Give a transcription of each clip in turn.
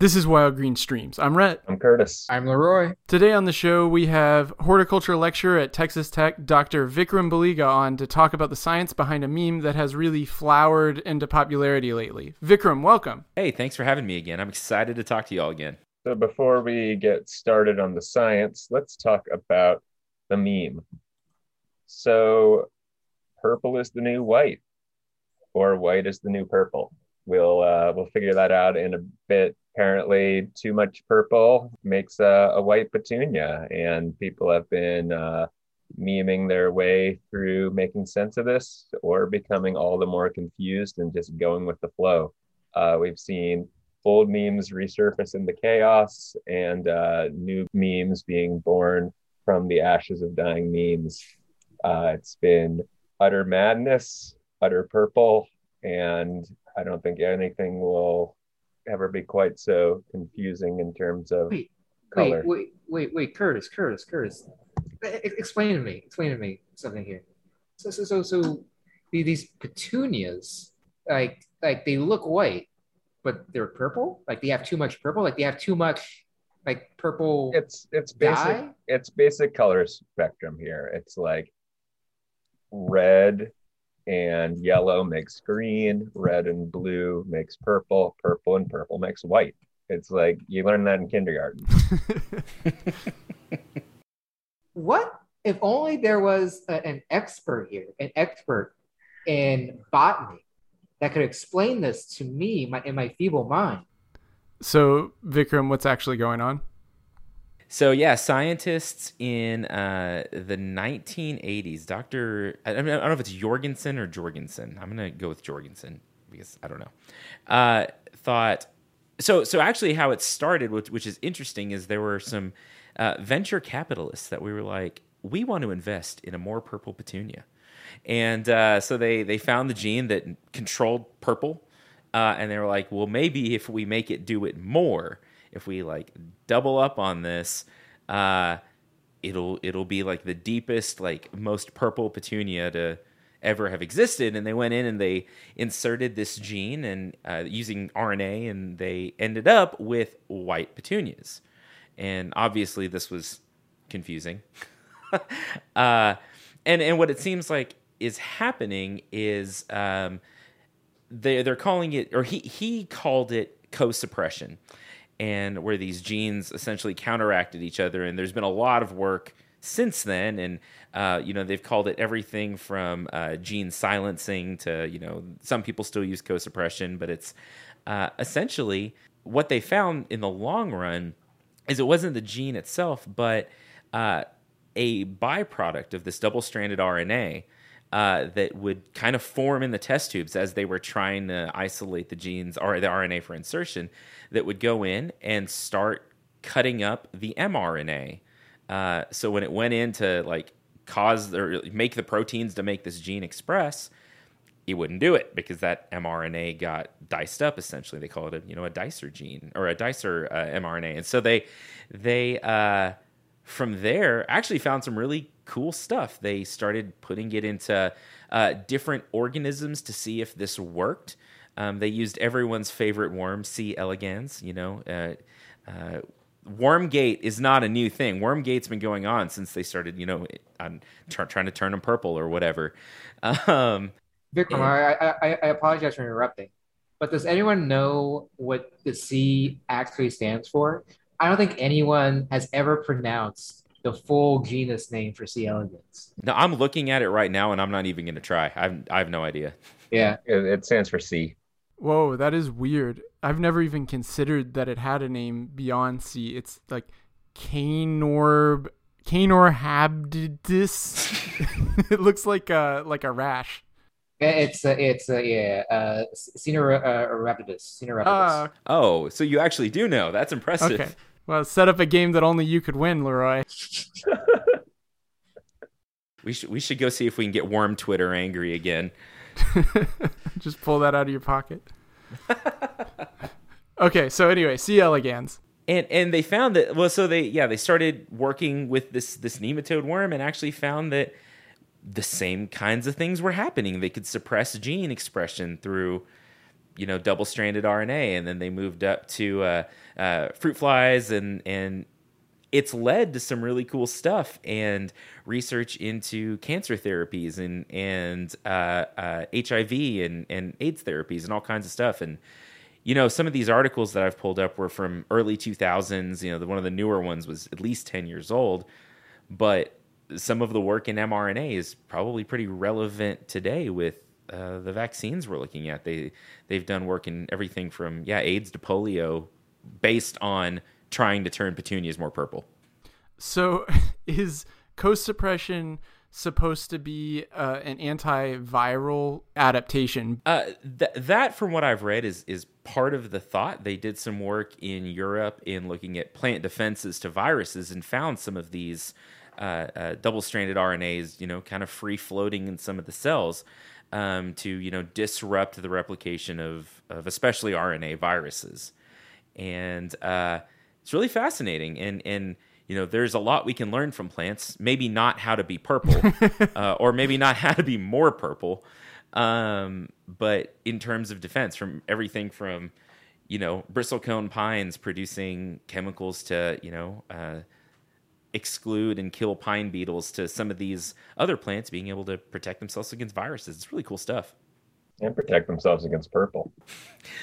This is Wild Green Memes. I'm Rhett. I'm Curtis. I'm Leroy. Today on the show, we have horticulture lecturer at Texas Tech, Dr. Vikram Baliga, on to talk about the science behind a meme that has really flowered into popularity lately. Vikram, welcome. Hey, thanks for having me again. I'm excited to talk to you all again. So, before we get started on the science, let's talk about the meme. So, purple is the new white, or white is the new purple. We'll uh, we'll figure that out in a bit. Apparently too much purple makes a, a white petunia and people have been uh, memeing their way through making sense of this or becoming all the more confused and just going with the flow. Uh, we've seen old memes resurface in the chaos and uh, new memes being born from the ashes of dying memes. Uh, it's been utter madness utter purple and i don't think anything will ever be quite so confusing in terms of wait, color. Wait, wait, wait, wait, Curtis, Curtis, Curtis. Explain to me, explain to me something here. So, so, so, so these petunias, like, like they look white, but they're purple. Like they have too much purple. Like they have too much, like purple. It's it's basic. dye? It's basic color spectrum here. It's like red and yellow makes green, red and blue makes purple, purple and purple makes white. It's like you learn that in kindergarten. What if only there was a- an expert here, an expert in botany that could explain this to me my, in my feeble mind? So, Vikram, what's actually going on? So yeah, scientists in uh, the 1980s, Doctor, I, don't know- I don't know if it's Jorgensen or Jorgensen. I'm gonna go with Jorgensen because I don't know. Uh, thought so. So actually, how it started, which, which is interesting, is there were some uh, venture capitalists that we were like, we want to invest in a more purple petunia, and uh, so they they found the gene that controlled purple, uh, and they were like, well, maybe if we make it do it more, if we like double up on this, uh, it'll it'll be like the deepest, like most purple petunia to ever have existed. And they went in and they inserted this gene and uh, using RNA, and they ended up with white petunias. And obviously, this was confusing. uh, and and what it seems like is happening is um, they they're calling it, or he he called it co-suppression, and where these genes essentially counteracted each other. And there's been a lot of work since then, and uh, you know they've called it everything from uh, gene silencing to you know some people still use co-suppression, but it's uh, essentially what they found in the long run is it wasn't the gene itself, but uh, a byproduct of this double-stranded RNA uh, that would kind of form in the test tubes as they were trying to isolate the genes or the RNA for insertion that would go in and start cutting up the mRNA. Uh, so when it went in to like cause or make the proteins to make this gene express, it wouldn't do it because that mRNA got diced up. Essentially, they call it a you know a dicer gene or a dicer uh, mRNA, and so they they uh, from there actually found some really cool stuff. They started putting it into uh, different organisms to see if this worked. Um, they used everyone's favorite worm, C. elegans. You know, uh, uh, Wormgate is not a new thing. Wormgate's been going on since they started. You know, on tr- trying to turn them purple or whatever. Um, Vikram, I, I, I, I apologize for interrupting, but does anyone know what the C actually stands for? I don't think anyone has ever pronounced the full genus name for C. elegans. no, I'm looking at it right now, and I'm not even going to try. I've, I have no idea. Yeah. It, it stands for C. Whoa, that is weird. I've never even considered that it had a name beyond C. It's like Canorb Canorhabdidus. it looks like a like a rash. It's uh, it's uh, yeah, uh, Cinerapidus. Cinerapidus. Ah, Oh, so you actually do know? That's impressive. okay. Well, set up a game that only you could win, Leroy. We should we should go see if we can get Worm Twitter angry again. Just pull that out of your pocket. okay, so anyway, C. elegans. And and they found that well, so they yeah they started working with this this nematode worm and actually found that the same kinds of things were happening. They could suppress gene expression through you know double-stranded RNA, and then they moved up to uh, uh, fruit flies, and and it's led to some really cool stuff and research into cancer therapies and and uh, uh, HIV and and AIDS therapies and all kinds of stuff. And you know, some of these articles that I've pulled up were from early 2000s. You know, the, one of the newer ones was at least 10 years old, but some of the work in mRNA is probably pretty relevant today with uh, the vaccines we're looking at. They they've done work in everything from yeah AIDS to polio, based on trying to turn petunias more purple. So, is co-suppression supposed to be uh, an antiviral adaptation? Uh, th- that, from what I've read, is is part of the thought. They did some work in Europe in looking at plant defenses to viruses and found some of these uh, uh double-stranded RNAs, you know, kind of free floating in some of the cells um, to you know disrupt the replication of of especially RNA viruses, and uh, it's really fascinating. And and you know there's a lot we can learn from plants maybe not how to be purple uh, or maybe not how to be more purple um, but in terms of defense from everything from you know bristlecone pines producing chemicals to you know uh, exclude and kill pine beetles to some of these other plants being able to protect themselves against viruses it's really cool stuff and protect themselves against purple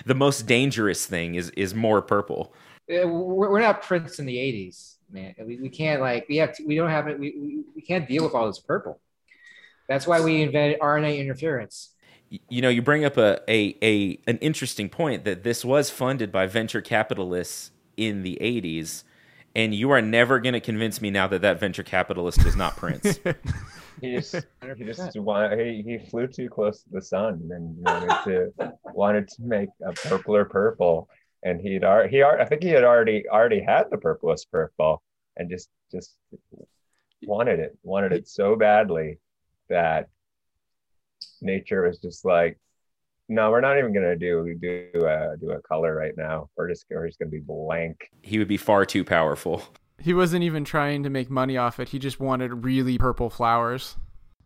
the most dangerous thing is is more purple we're not Prince in the '80s, man. We, we can't like we have to, we don't have it. We, we, we can't deal with all this purple. That's why we invented RNA interference. You know, you bring up a, a, a an interesting point that this was funded by venture capitalists in the '80s, and you are never going to convince me now that that venture capitalist is not Prince. he just he just he, he flew too close to the sun and wanted to wanted to make a purpler purple and he'd already he I think he had already already had the purplest purple and just just wanted it wanted it so badly that nature was just like no we're not even gonna do do a do a color right now. We're just we're just gonna be blank. He would be far too powerful. He wasn't even trying to make money off it. He just wanted really purple flowers.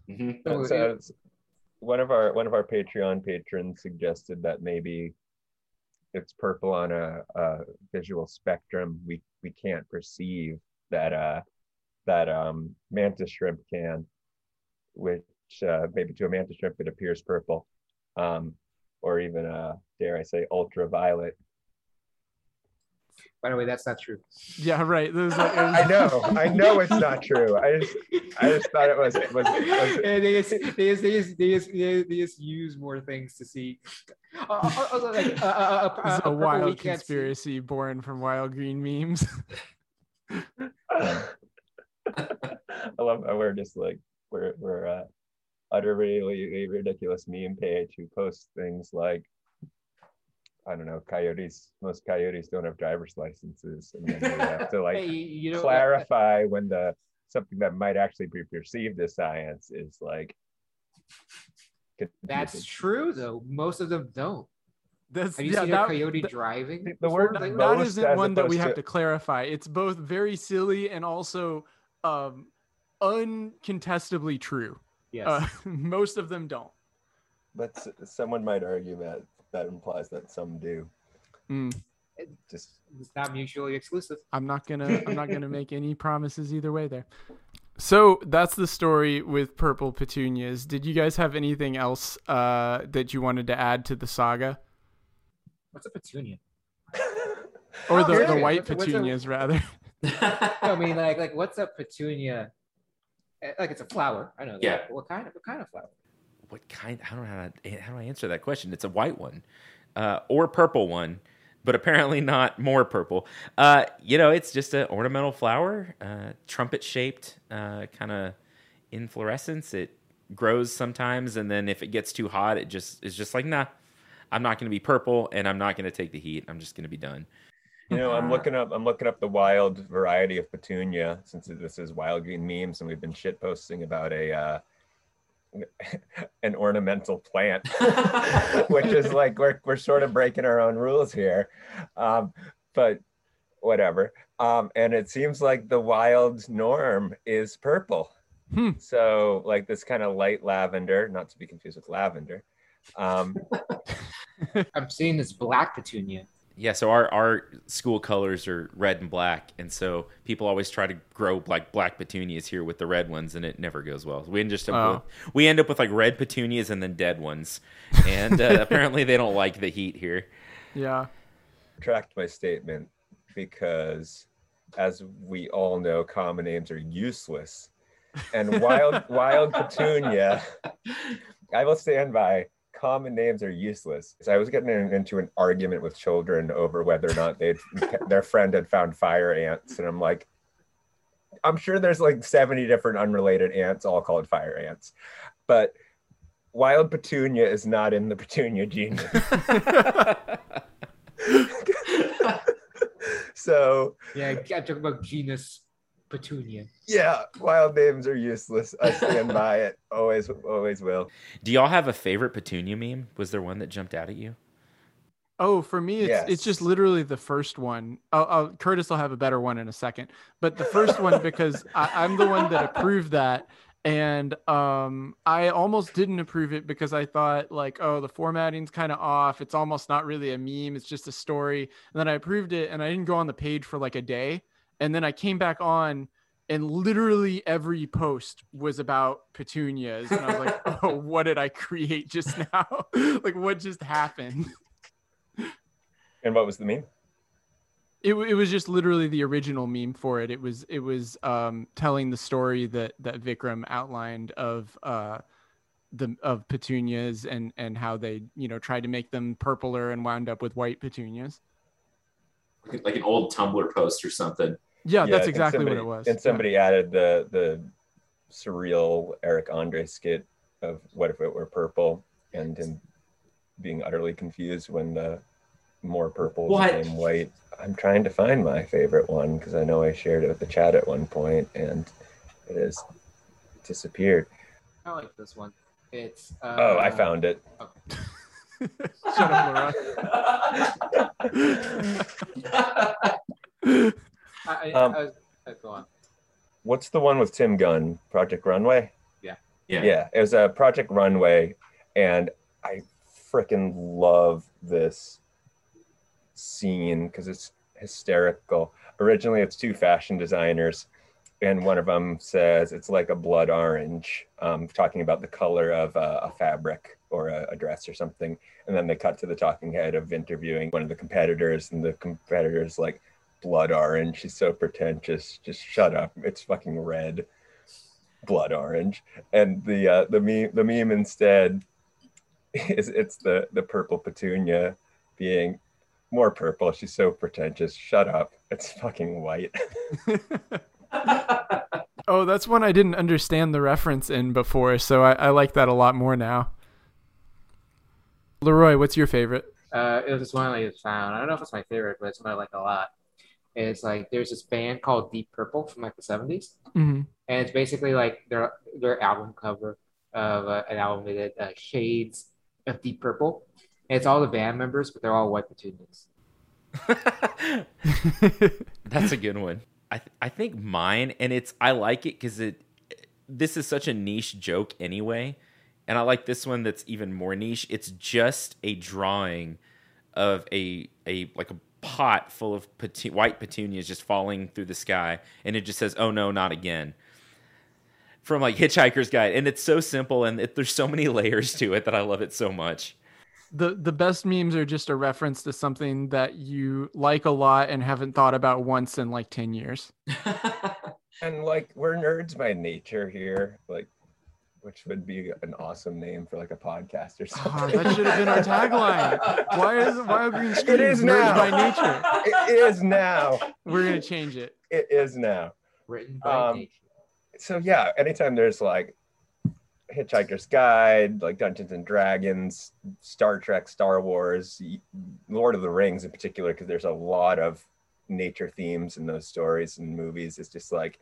Mm-hmm. so one of our one of our patreon patrons suggested that maybe it's purple on a, a, visual spectrum, we we can't perceive that uh, that um, mantis shrimp can, which uh, maybe to a mantis shrimp it appears purple, um, or even uh, dare I say ultraviolet. By the way, that's not true. Yeah, right. Like, was... I know, I know it's not true. I just, I just thought it was. It was, it was... they, just, they, just, they, just, they, just, they just use more things to see. Uh, uh, uh like, uh, uh, uh, uh, a wild conspiracy born from wild green memes. I love how we're just like we're we're uh, utterly ridiculous meme page who posts things like I don't know, coyotes, most coyotes don't have driver's licenses. And then you have to like hey, you know, clarify when the something that might actually be perceived as science is like. That's true though. Most of them don't. That's, have you yeah, seen that, a coyote driving? The word that, that isn't one that we to... have to clarify. It's both very silly and also um, uncontestably true. Yes. Uh, most of them don't. But someone might argue that that implies that some do. Mm. Just it's not mutually exclusive. I'm not gonna I'm not gonna make any promises either way there. So that's the story with purple petunias. Did you guys have anything else uh, that you wanted to add to the saga? What's a petunia? or the, the white what's, petunias, what's a, rather. I mean, like, like what's a petunia? Eh, like, it's a flower. I know. That. Yeah. What kind of what kind of flower? what kind? I don't know how to, how do I answer that question. It's a white one, uh, or purple one, but apparently not more purple. Uh, you know, it's just an ornamental flower, uh, trumpet shaped, uh, kind of inflorescence. It grows sometimes, and then if it gets too hot, it just is just like nah. I'm not going to be purple, and I'm not going to take the heat. I'm just going to be done. You know, I'm looking up. I'm looking up the wild variety of petunia since this is wild green memes, and we've been shit posting about a uh, an ornamental plant, which is like we're we're sort of breaking our own rules here, um, but whatever. Um, and it seems like the wild norm is purple. Hmm. So like this kind of light lavender, not to be confused with lavender. Um, I'm seeing this black petunia. Yeah, so our, our school colors are red and black, and so people always try to grow like black petunias here with the red ones, and it never goes well. We end just up Oh. with, we end up with like red petunias and then dead ones, and uh, apparently they don't like the heat here. Yeah. retract my statement because, as we all know, common names are useless, and wild wild petunia. I will stand by. Common names are useless. So I was getting in- into an argument with children over whether or not they their friend had found fire ants, and I'm like, I'm sure there's like 70 different unrelated ants, all called fire ants, but wild petunia is not in the petunia genus. so Yeah, I'm talking about genus petunia. yeah, wild names are useless. I stand by it. Always, always will. Do y'all have a favorite petunia meme? Was there one that jumped out at you? Oh, for me, it's it's just literally the first one. Oh, oh, Curtis will have a better one in a second, but the first one because I, I'm the one that approved that, and um, I almost didn't approve it because I thought like, oh, the formatting's kind of off. It's almost not really a meme. It's just a story. And then I approved it, and I didn't go on the page for like a day, and then I came back on. And literally every post was about petunias, and I was like, "Oh, what did I create just now? like, what just happened?" And what was the meme? It, it was just literally the original meme for it. It was it was um, telling the story that that Vikram outlined of uh, the of petunias and and how they you know tried to make them purpler and wound up with white petunias. like an old Tumblr post or something. Yeah, that's exactly somebody- what it was. And Yeah. somebody added the the surreal Eric Andre skit of what if it were purple, and him being utterly confused when the more purple What? became white. I'm trying to find my favorite one because I know I shared it with the chat at one point, and it has disappeared. I like this one. It's uh, Oh, I found it. Shut up, Laura. I, I, Um, I was, uh, go on. What's the one with Tim Gunn? Project Runway. Yeah. yeah it was a project runway and i freaking love this scene because it's hysterical originally it's two fashion designers and one of them says it's like a blood orange um, talking about the color of a, a fabric or a, a dress or something and then they cut to the talking head of interviewing one of the competitors and the competitor's like blood orange she's so pretentious just shut up it's fucking red blood orange and the uh, the meme the meme instead is it's the the purple petunia being more purple she's so pretentious shut up it's fucking white oh, that's one I didn't understand the reference in before, so I, I like that a lot more now. Leroy, what's your favorite? Uh, it was one I just found. I don't know if it's my favorite, but it's one I like a lot. It's like there's this band called Deep Purple from like the 70s, Mhm. and it's basically like their their album cover of uh, an album with it, uh, shades of deep purple. And it's all the band members, but they're all white petunias. That's a good one. I th- I think mine, and it's I like it because it this is such a niche joke anyway, and I like this one that's even more niche. It's just a drawing of a a like a pot full of petu- white petunias just falling through the sky, and it just says, "Oh no, not again." From like Hitchhiker's Guide, and it's so simple, and it, there's so many layers to it that I love it so much. the the best memes are just a reference to something that you like a lot and haven't thought about once in like 10 years. and like we're nerds by nature here like which would be an awesome name for like a podcast or Oh, something that should have been our tagline. Why is why are green It screens is now. by nature? it is now We're gonna change it. it is now Written by Um, nature. so yeah anytime there's like hitchhiker's guide like dungeons and dragons star trek star wars lord of the rings in particular because there's a lot of nature themes in those stories and movies it's just like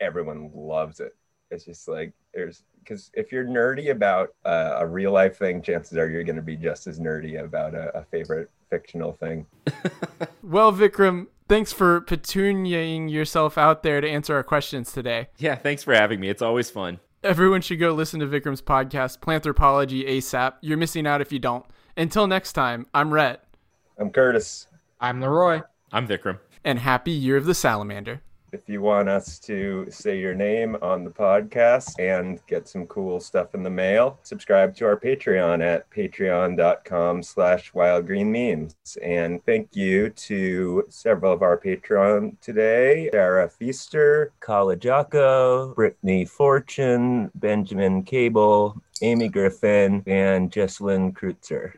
everyone loves it it's just like there's because if you're nerdy about uh, a real life thing chances are you're going to be just as nerdy about a, a favorite fictional thing Well, Vikram, thanks for petuniaing yourself out there to answer our questions today. Yeah, thanks for having me. It's always fun. Everyone should go listen to Vikram's podcast, Planthropology ASAP. You're missing out if you don't. Until next time, I'm Rhett, I'm Curtis. I'm Leroy. I'm Vikram. and happy Year of the Salamander. If you want us to say your name on the podcast and get some cool stuff in the mail, subscribe to our Patreon at patreon.com slash wildgreenmemes. And thank you to several of our Patreon today, Sarah Feaster, Kala Jocko, Brittany Fortune, Benjamin Cable, Amy Griffin, and Jesselyn Kreutzer.